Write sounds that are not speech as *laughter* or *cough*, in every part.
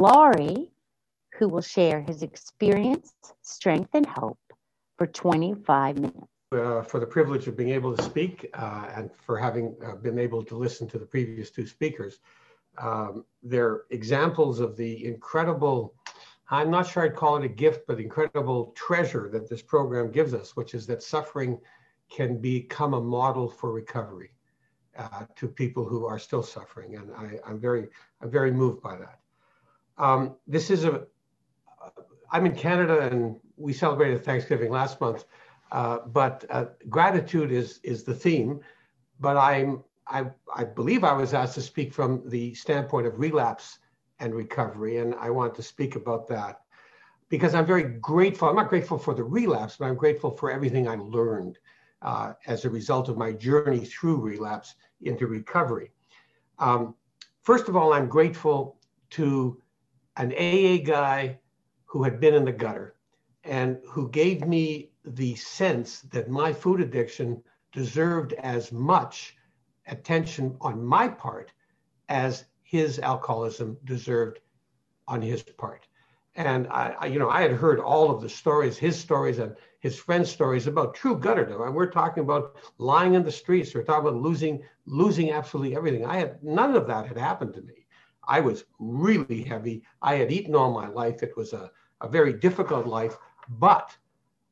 Laurie, who will share his experience, strength, and hope for 25 minutes. Uh, for the privilege of being able to speak uh, and for having uh, been able to listen to the previous two speakers. Um, they're examples of the incredible, I'm not sure I'd call it a gift, but incredible treasure that this program gives us, which is that suffering can become a model for recovery uh, to people who are still suffering. And I, am very, I'm very moved by that. Um, this is a, I'm in Canada and we celebrated Thanksgiving last month, uh, but uh, gratitude is is the theme. But I'm I, I believe I was asked to speak from the standpoint of relapse and recovery, and I want to speak about that because I'm very grateful. I'm not grateful for the relapse, but I'm grateful for everything I learned uh, as a result of my journey through relapse into recovery. Um, first of all, I'm grateful to an AA guy who had been in the gutter and who gave me the sense that my food addiction deserved as much attention on my part as his alcoholism deserved on his part. And I, I, you know, I had heard all of the stories, his stories and his friends' stories about true gutterdom. And we're talking about lying in the streets. We're talking about losing, losing absolutely everything. I had none of that had happened to me. I was really heavy. I had eaten all my life. It was a, a very difficult life, but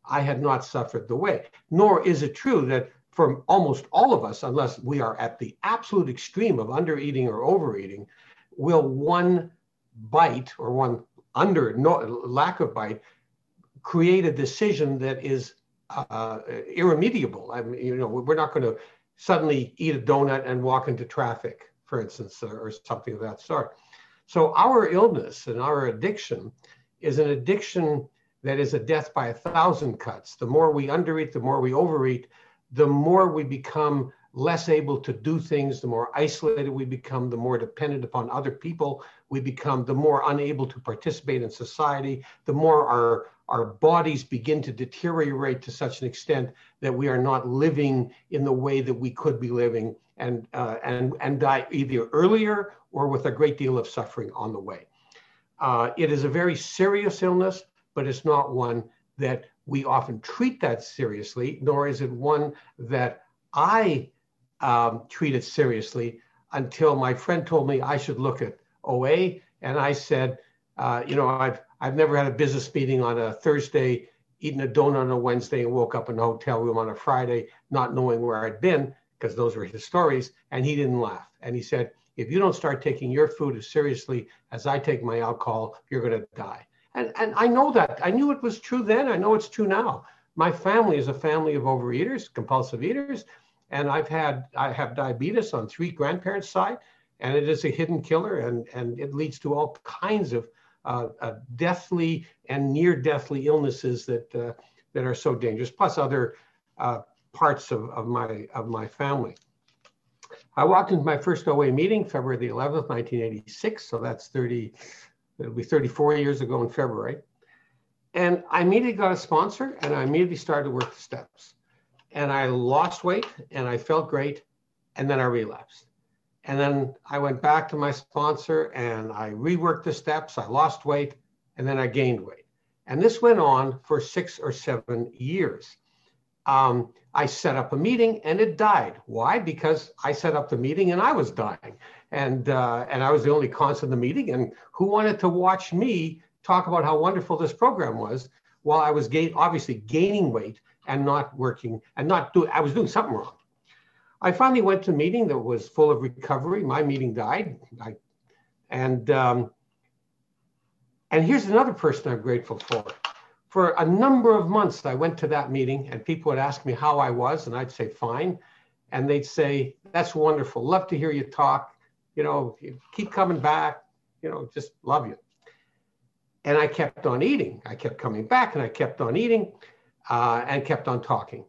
I had not suffered the way. Nor is it true that for almost all of us, unless we are at the absolute extreme of undereating or overeating, will one bite or one under no, lack of bite create a decision that is uh, irremediable. I mean, you know, we're not going to suddenly eat a donut and walk into traffic, for instance, or, something of that sort. So our illness and our addiction is an addiction that is a death by a thousand cuts. The more we undereat, the more we overeat, the more we become less able to do things, the more isolated we become, the more dependent upon other people we become, the more unable to participate in society, the more our, our bodies begin to deteriorate to such an extent that we are not living in the way that we could be living and, uh, and, and die either earlier or with a great deal of suffering on the way. Uh, it is a very serious illness, but it's not one that we often treat that seriously, nor is it one that I um, treat it seriously until my friend told me I should look at OA. And I said, uh, you know, I've, I've never had a business meeting on a Thursday, eaten a donut on a Wednesday, and woke up in a hotel room on a Friday, not knowing where I'd been, because those were his stories. And he didn't laugh. And he said, if you don't start taking your food as seriously as I take my alcohol, you're going to die. And, and I know that. I knew it was true then. I know it's true now. My family is a family of overeaters, compulsive eaters, and I've had I have diabetes on three grandparents' side, and it is a hidden killer, and and it leads to all kinds of uh, uh, deathly and near deathly illnesses that uh, that are so dangerous, plus other uh, parts of, of my of my family. I walked into my first OA meeting February the 11th, 1986. So that's 30, it'll be 34 years ago in February. And I immediately got a sponsor and I immediately started to work the steps. And I lost weight and I felt great. And then I relapsed. And then I went back to my sponsor and I reworked the steps. I lost weight and then I gained weight. And this went on for six or seven years. Um, I set up a meeting and it died. Why? Because I set up the meeting and I was dying, and uh, and I was the only constant in the meeting. And who wanted to watch me talk about how wonderful this program was while I was gain, obviously gaining weight and not working and not doing. I was doing something wrong. I finally went to a meeting that was full of recovery. My meeting died, I, and um, and here's another person I'm grateful for for a number of months, I went to that meeting and people would ask me how I was, and I'd say, fine. And they'd say, that's wonderful. Love to hear you talk. You know, keep coming back. You know, just love you. And I kept on eating. I kept coming back and I kept on eating uh, and kept on talking.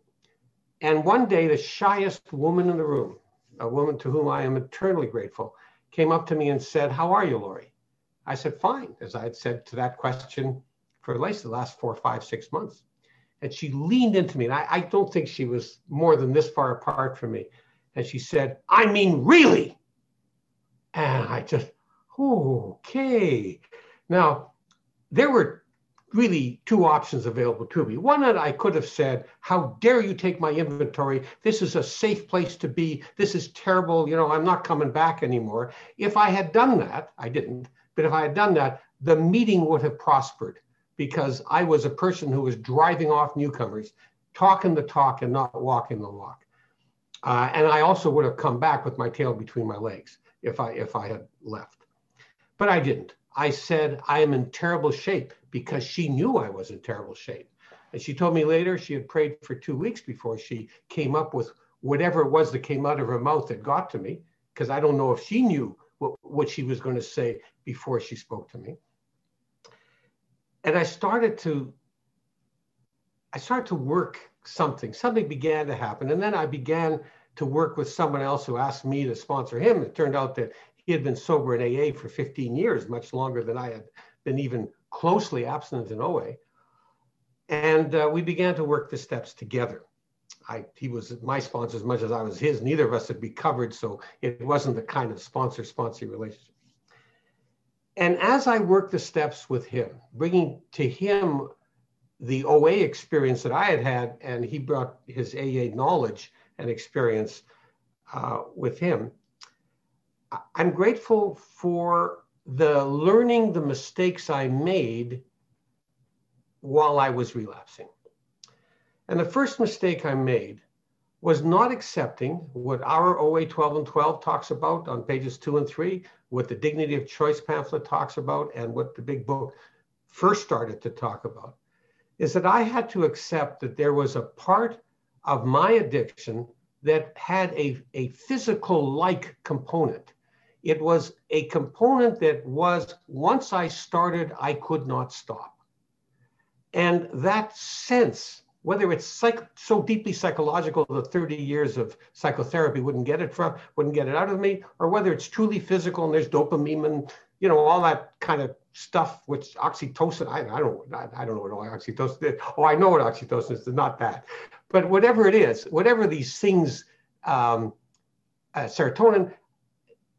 And one day, the shyest woman in the room, a woman to whom I am eternally grateful, came up to me and said, How are you, Laurie? I said, Fine, as I had said to that question for at least the last four, five, six months. And she leaned into me, and I, I don't think she was more than this far apart from me. And she said, I mean, really? And I just, okay. Now, there were really two options available to me. One that I could have said, How dare you take my inventory? This is a safe place to be. This is terrible. You know, I'm not coming back anymore. If I had done that, I didn't, but if I had done that, the meeting would have prospered because I was a person who was driving off newcomers, talking the talk and not walking the walk. Uh, and I also would have come back with my tail between my legs if I if I had left. But I didn't. I said I am in terrible shape because she knew I was in terrible shape. And she told me later she had prayed for two weeks before she came up with whatever it was that came out of her mouth that got to me, because I don't know if she knew what, what she was going to say before she spoke to me. And I started to I started to work something. Something began to happen. And then I began to work with someone else who asked me to sponsor him. It turned out that he had been sober in AA for 15 years, much longer than I had been even closely abstinent in OA. And uh, we began to work the steps together. I, he was my sponsor as much as I was his. Neither of us had be covered, so it wasn't the kind of sponsor sponsor relationship. And as I worked the steps with him, bringing to him the OA experience that I had had, and he brought his AA knowledge and experience uh, with him. I'm grateful for the learning the mistakes I made while I was relapsing. And the first mistake I made was not accepting what our OA 12 and 12 talks about on pages two and three, what the Dignity of Choice pamphlet talks about, and what the big book first started to talk about is that I had to accept that there was a part of my addiction that had a, a physical like component. It was a component that was, once I started, I could not stop. And that sense, whether it's psych- so deeply psychological that 30 years of psychotherapy wouldn't get it from, wouldn't get it out of me, or whether it's truly physical and there's dopamine and you know all that kind of stuff which oxytocin I, I don't I, I don't know what oxytocin is. Oh, I know what oxytocin is. It's not that, but whatever it is, whatever these things, um, uh, serotonin.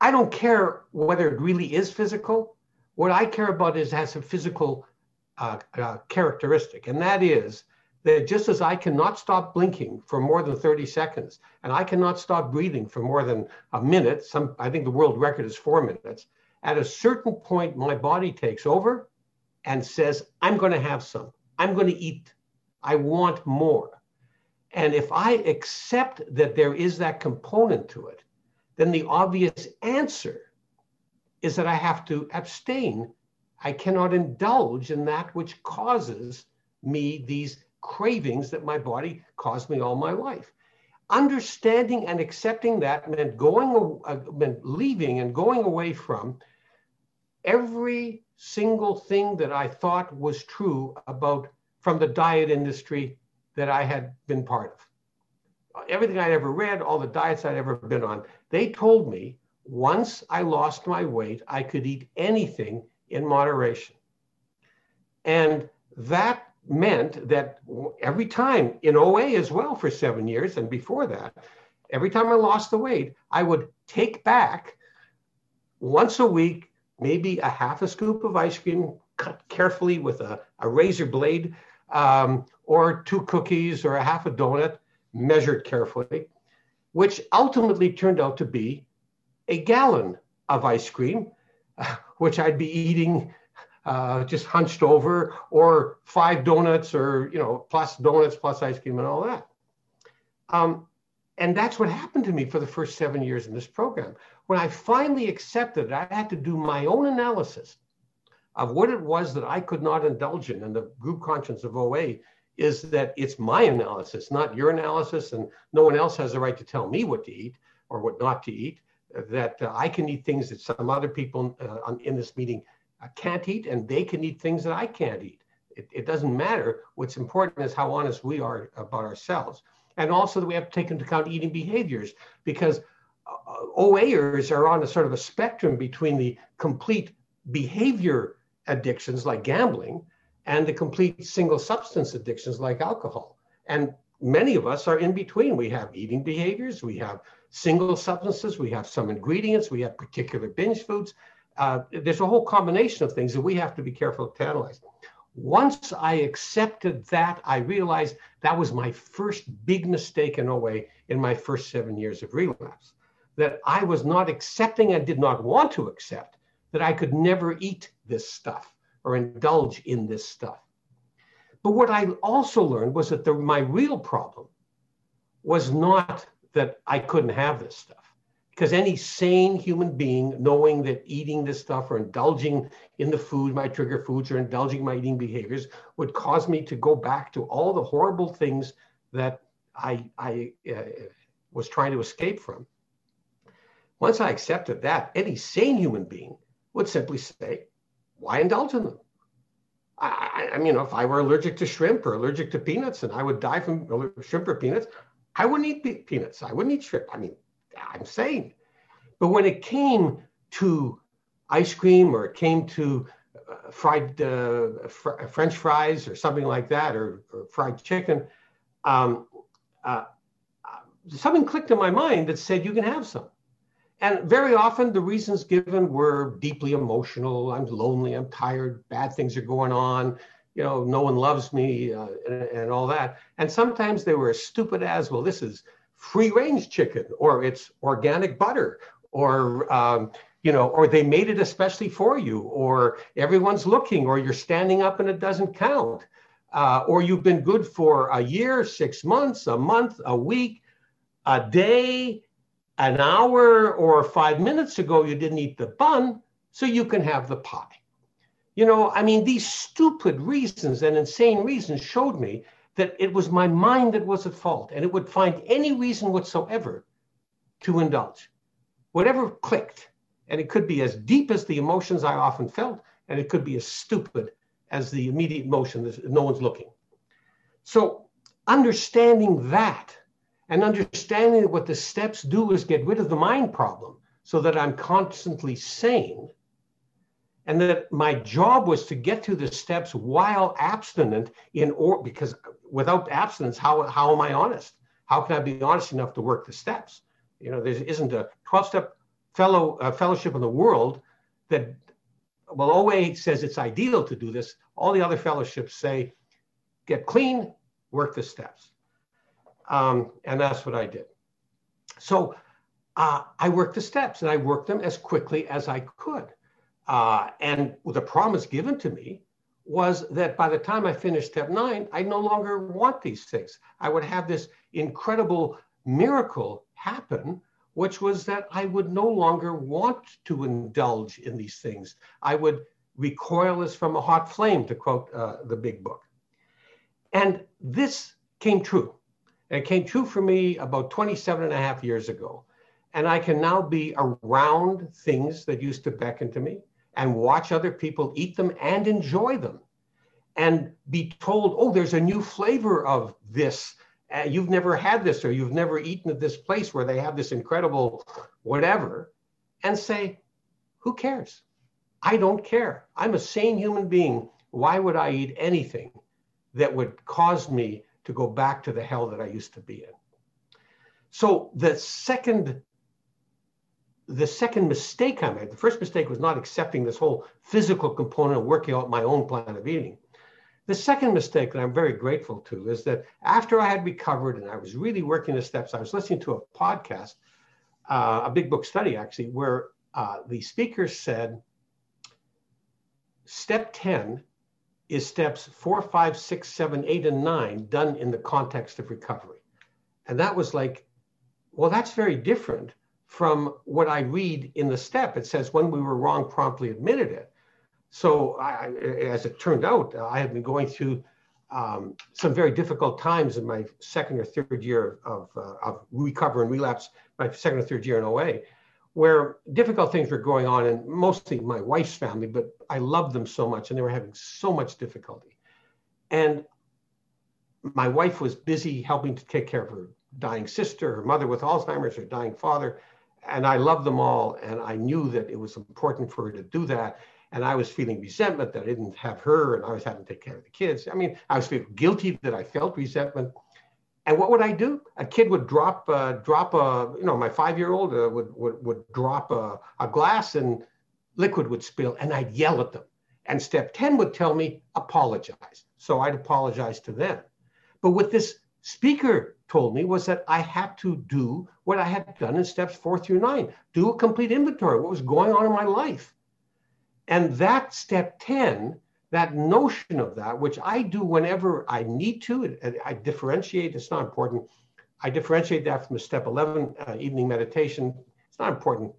I don't care whether it really is physical. What I care about is has a physical uh, uh, characteristic, and that is that just as I cannot stop blinking for more than 30 seconds, and I cannot stop breathing for more than a minute, some I think the world record is four minutes at a certain point, my body takes over and says, I'm going to have some. I'm going to eat. I want more. And if I accept that there is that component to it, then the obvious answer is that I have to abstain. I cannot indulge in that which causes me these cravings that my body caused me all my life. Understanding and accepting that meant going, uh, meant leaving and going away from every single thing that I thought was true about from the diet industry that I had been part of. Everything I'd ever read, all the diets I'd ever been on, they told me once I lost my weight, I could eat anything in moderation. And that meant that every time in OA as well for seven years and before that, every time I lost the weight, I would take back once a week maybe a half a scoop of ice cream cut carefully with a, a razor blade, um, or two cookies or a half a donut measured carefully, which ultimately turned out to be a gallon of ice cream, *laughs* which I'd be eating uh, just hunched over, or five donuts, or you know, plus donuts, plus ice cream, and all that. Um, and that's what happened to me for the first seven years in this program. When I finally accepted it, I had to do my own analysis of what it was that I could not indulge in. And the group conscience of OA is that it's my analysis, not your analysis. And no one else has the right to tell me what to eat or what not to eat. That uh, I can eat things that some other people uh, in this meeting uh, can't eat, and they can eat things that I can't eat. It, it doesn't matter. What's important is how honest we are about ourselves. And also that we have to take into account eating behaviors because OAers are on a sort of a spectrum between the complete behavior addictions like gambling and the complete single substance addictions like alcohol. And many of us are in between. We have eating behaviors, we have single substances, we have some ingredients, we have particular binge foods. uh, there's a whole combination of things that we have to be careful to analyze. Once I accepted that, I realized that was my first big mistake in OA in my first seven years of relapse. That I was not accepting and did not want to accept that I could never eat this stuff or indulge in this stuff. But what I also learned was that the, my real problem was not that I couldn't have this stuff. Because any sane human being, knowing that eating this stuff or indulging in the food, my trigger foods, or indulging my eating behaviors would cause me to go back to all the horrible things that I, I uh, was trying to escape from. Once I accepted that, any sane human being would simply say, why indulge in them? I, I, mean, if I were allergic to shrimp or allergic to peanuts and I would die from shrimp or peanuts, I wouldn't eat pe- peanuts. I wouldn't eat shrimp. I mean, I'm sane. But when it came to ice cream or it came to uh, fried uh, fr- French fries or something like that, or, or fried chicken, um, uh, something clicked in my mind that said you can have some. And very often the reasons given were deeply emotional. I'm lonely. I'm tired. Bad things are going on. You know, no one loves me uh, and, and all that. And sometimes they were as stupid as, well, this is free range chicken or it's organic butter or, um, you know, or they made it especially for you or everyone's looking or you're standing up and it doesn't count. Uh, or you've been good for a year, six months, a month, a week, a day, an hour or five minutes ago you didn't eat the bun, so you can have the pie. You know, I mean, these stupid reasons and insane reasons showed me that it was my mind that was at fault and it would find any reason whatsoever to indulge. Whatever clicked. And it could be as deep as the emotions I often felt, and it could be as stupid as the immediate emotion that no one's looking. So, understanding that and understanding what the steps do is get rid of the mind problem so that I'm constantly sane. And that my job was to get through the steps while abstinent in or because without abstinence, how, how am I honest? How can I be honest enough to work the steps? You know, there isn't a 12 step fellow uh, fellowship in the world that, well, OA says it's ideal to do this. All the other fellowships say, get clean, work the steps. Um, and that's what I did. So uh, I worked the steps and I worked them as quickly as I could. Uh, and the promise given to me was that by the time I finished step nine, I no longer want these things. I would have this incredible miracle happen, which was that I would no longer want to indulge in these things. I would recoil as from a hot flame, to quote uh, the big book. And this came true. It came true for me about 27 and a half years ago. And I can now be around things that used to beckon to me and watch other people eat them and enjoy them and be told, oh, there's a new flavor of this. Uh, you've never had this or you've never eaten at this place where they have this incredible whatever and say, who cares? I don't care. I'm a sane human being. Why would I eat anything that would cause me to go back to the hell that I used to be in. So the second the second mistake I made, the first mistake was not accepting this whole physical component of working out my own plan of eating. The second mistake that I'm very grateful to is that after I had recovered and I was really working the steps, I was listening to a podcast, uh, a big book study actually, where uh, the speaker said, step 10 is steps four, five, six, seven, eight, and nine done in the context of recovery. And that was like, well, that's very different from what I read in the step. It says, when we were wrong, promptly admitted it. So, I, as it turned out, I had been going through um, some very difficult times in my second or third year of, uh, of recover and relapse, my second or third year in OA where difficult things were going on, and mostly my wife's family, but I loved them so much, and they were having so much difficulty. And my wife was busy helping to take care of her dying sister, her mother with Alzheimer's, her dying father, and I loved them all. And I knew that it was important for her to do that. And I was feeling resentment that I didn't have her, and I was having to take care of the kids. I mean, I was feeling guilty that I felt resentment. And what would I do? A kid would drop uh, drop a you know my five year old uh, would, would would drop a, a glass and liquid would spill and I'd yell at them. And step 10 would tell me, apologize. So I'd apologize to them. But what this speaker told me was that I had to do what I had done in steps four through nine do a complete inventory, what was going on in my life. And that step 10, that notion of that, which I do whenever I need to, I differentiate, it's not important. I differentiate that from the step 11 uh, evening meditation. It's not important.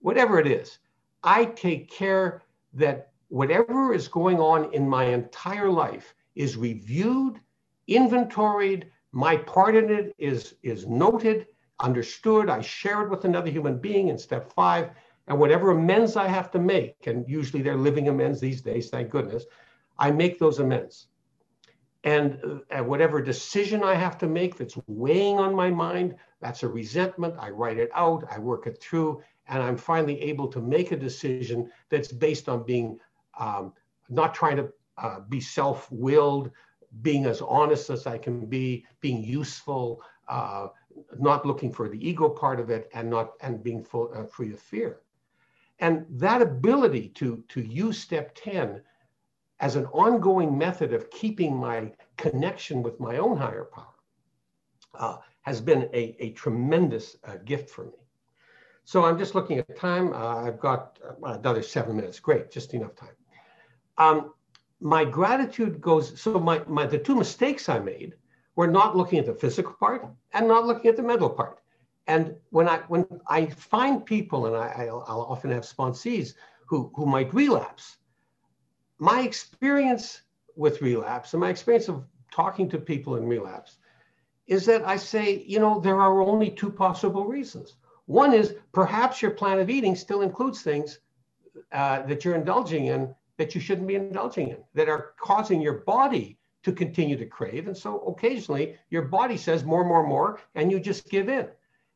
Whatever it is, I take care that whatever is going on in my entire life is reviewed, inventoried, my part in it is, is noted, understood. I share it with another human being in step five. And whatever amends I have to make, and usually they're living amends these days, thank goodness, I make those amends. And uh, whatever decision I have to make that's weighing on my mind, that's a resentment. I write it out, I work it through, and I'm finally able to make a decision that's based on being um, not trying to uh, be self willed, being as honest as I can be, being useful, uh, not looking for the ego part of it, and not and being full, uh, free of fear. And that ability to to use step ten as an ongoing method of keeping my connection with my own higher power uh, has been a, a tremendous uh, gift for me. So I'm just looking at time. Uh, I've got another seven minutes. Great, just enough time. Um, my gratitude goes, so my, my the two mistakes I made were not looking at the physical part and not looking at the mental part. And when I when I find people, and I, I'll, often have sponsees who, who might relapse, my experience with relapse and my experience of talking to people in relapse is that I say, you know, there are only two possible reasons. One is perhaps your plan of eating still includes things uh, that you're indulging in that you shouldn't be indulging in, that are causing your body to continue to crave. And so occasionally your body says more, more, more, and you just give in.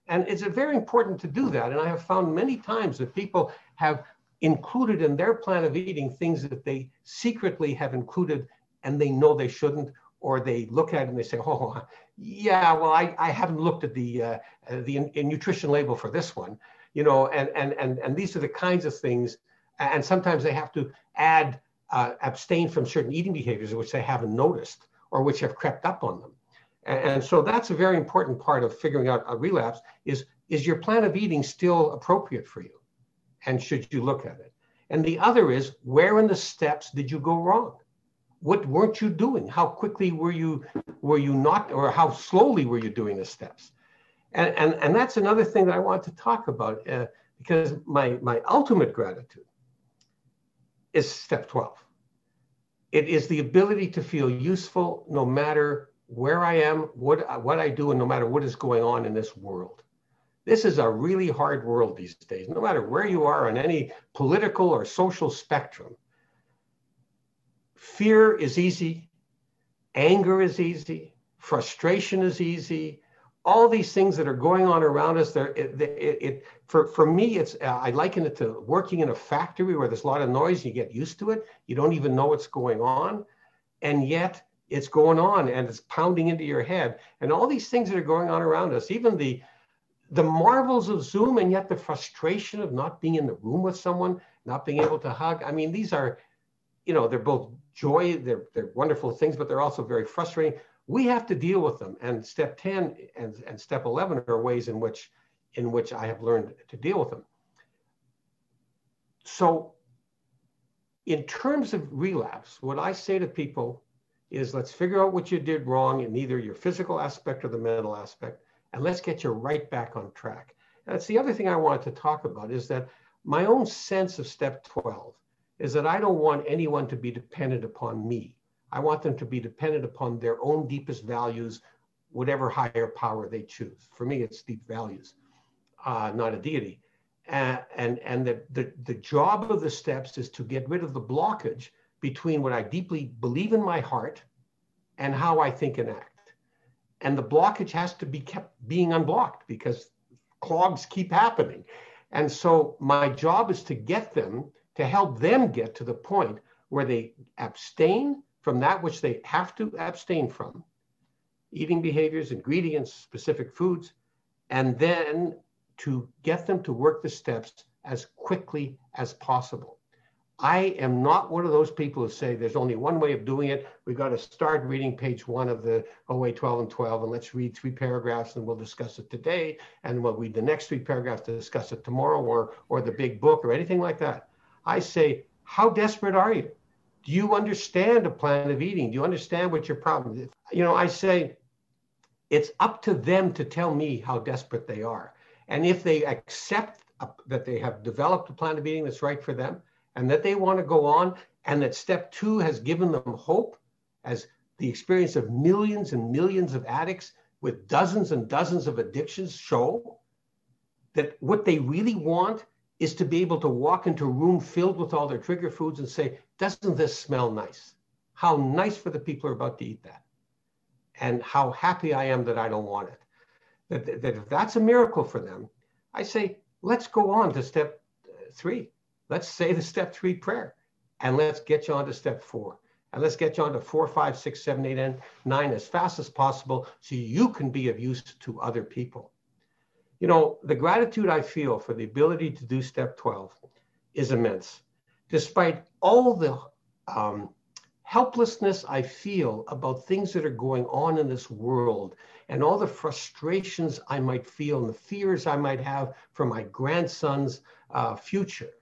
And it's very important to do that. And I have found many times that people have included in their plan of eating things that they secretly have included and they know they shouldn't, or they look at it and they say, oh, yeah, well, I, I haven't looked at the, uh, the in, in nutrition label for this one, you know, and, and, and, and these are the kinds of things and sometimes they have to add uh, abstain from certain eating behaviors which they haven't noticed or which have crept up on them. And, so that's a very important part of figuring out a relapse is, is your plan of eating still appropriate for you? And should you look at it? And the other is where in the steps did you go wrong? What weren't you doing? How quickly were you were you not, or how slowly were you doing the steps? And, and, and that's another thing that I want to talk about uh, because my, my ultimate gratitude is step 12. It is the ability to feel useful no matter where I am, what, what I do, and no matter what is going on in this world. This is a really hard world these days, no matter where you are on any political or social spectrum. Fear is easy, anger is easy, frustration is easy, all these things that are going on around us there it, it, it, for, for me it's uh, i liken it to working in a factory where there's a lot of noise you get used to it you don't even know what's going on and yet it's going on and it's pounding into your head and all these things that are going on around us even the the marvels of zoom and yet the frustration of not being in the room with someone not being able to hug i mean these are you know they're both joy they're, they're wonderful things but they're also very frustrating we have to deal with them. And step 10 and, and step 11 are ways in which, in which I have learned to deal with them. So in terms of relapse, what I say to people is let's figure out what you did wrong in either your physical aspect or the mental aspect, and let's get you right back on track. And that's the other thing I wanted to talk about is that my own sense of step 12 is that I don't want anyone to be dependent upon me. I want them to be dependent upon their own deepest values, whatever higher power they choose. For me, it's deep values, uh, not a deity. Uh, and and the, the, the job of the steps is to get rid of the blockage between what I deeply believe in my heart and how I think and act. And the blockage has to be kept being unblocked because clogs keep happening. And so my job is to get them, to help them get to the point where they abstain from that which they have to abstain from, eating behaviors, ingredients, specific foods, and then to get them to work the steps as quickly as possible. I am not one of those people who say there's only one way of doing it. We've got to start reading page one of the OA 12 and 12, and let's read three paragraphs and we'll discuss it today. And we'll read the next three paragraphs to discuss it tomorrow or, or the big book or anything like that. I say, how desperate are you? Do you understand a plan of eating? Do you understand what your problem is? You know, I say, it's up to them to tell me how desperate they are. And if they accept uh, that they have developed a plan of eating that's right for them, and that they want to go on and that step two has given them hope as the experience of millions and millions of addicts with dozens and dozens of addictions show that what they really want is to be able to walk into a room filled with all their trigger foods and say, doesn't this smell nice? How nice for the people who are about to eat that. And how happy I am that I don't want it. That, that if that's a miracle for them, I say, let's go on to step three. Let's say the step three prayer and let's get you on to step four. And let's get you on to four, five, six, seven, eight, and nine as fast as possible so you can be of use to other people. You know, the gratitude I feel for the ability to do step 12 is immense. Despite all the um, helplessness I feel about things that are going on in this world and all the frustrations I might feel and the fears I might have for my grandson's uh, future,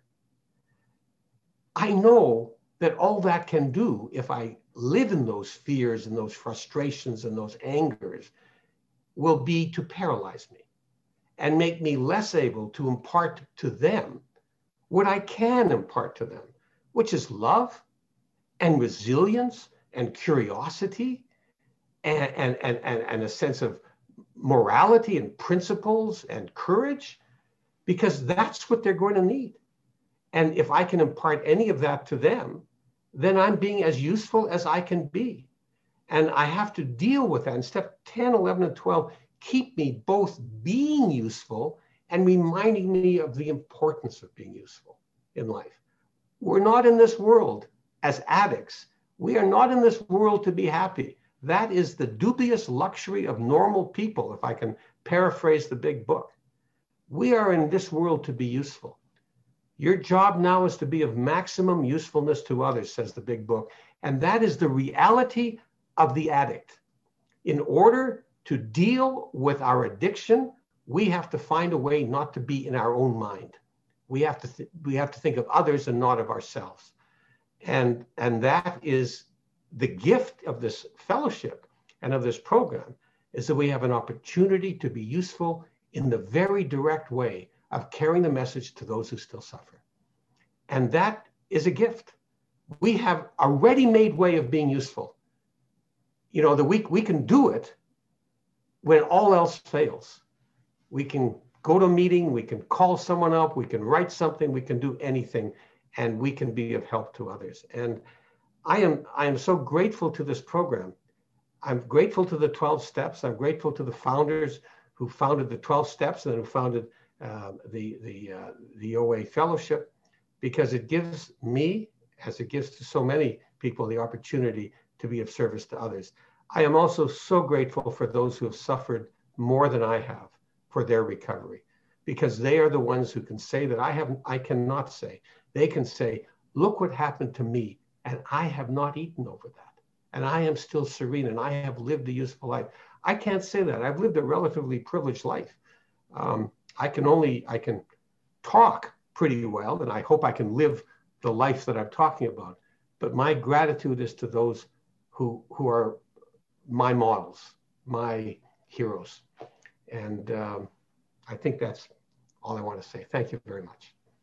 I know that all that can do if I live in those fears and those frustrations and those angers will be to paralyze me and make me less able to impart to them what I can impart to them, which is love and resilience and curiosity and, and, and, and, and a sense of morality and principles and courage, because that's what they're going to need. And if I can impart any of that to them, then I'm being as useful as I can be. And I have to deal with that. And step 10, 11, and 12 keep me both being useful and reminding me of the importance of being useful in life. We're not in this world as addicts. We are not in this world to be happy. That is the dubious luxury of normal people, if I can paraphrase the big book. We are in this world to be useful. Your job now is to be of maximum usefulness to others, says the big book. And that is the reality of the addict. In order to deal with our addiction, we have to find a way not to be in our own mind. We have to th- we have to think of others and not of ourselves. And and that is the gift of this fellowship and of this program is that we have an opportunity to be useful in the very direct way of carrying the message to those who still suffer. And that is a gift. We have a ready made way of being useful. You know, the we, we can do it when all else fails. We can go to a meeting, we can call someone up, we can write something, we can do anything, and we can be of help to others. And I am I am so grateful to this program. I'm grateful to the 12 steps. I'm grateful to the founders who founded the 12 steps and who founded uh, the the uh, the OA fellowship because it gives me, as it gives to so many people, the opportunity to be of service to others. I am also so grateful for those who have suffered more than I have for their recovery because they are the ones who can say that I have I cannot say. They can say, look what happened to me and I have not eaten over that. And I am still serene and I have lived a useful life. I can't say that. I've lived a relatively privileged life. Um, I can only I can talk pretty well, and I hope I can live the life that I'm talking about. But my gratitude is to those who who are my models, my heroes, and um, I think that's all I want to say. Thank you very much.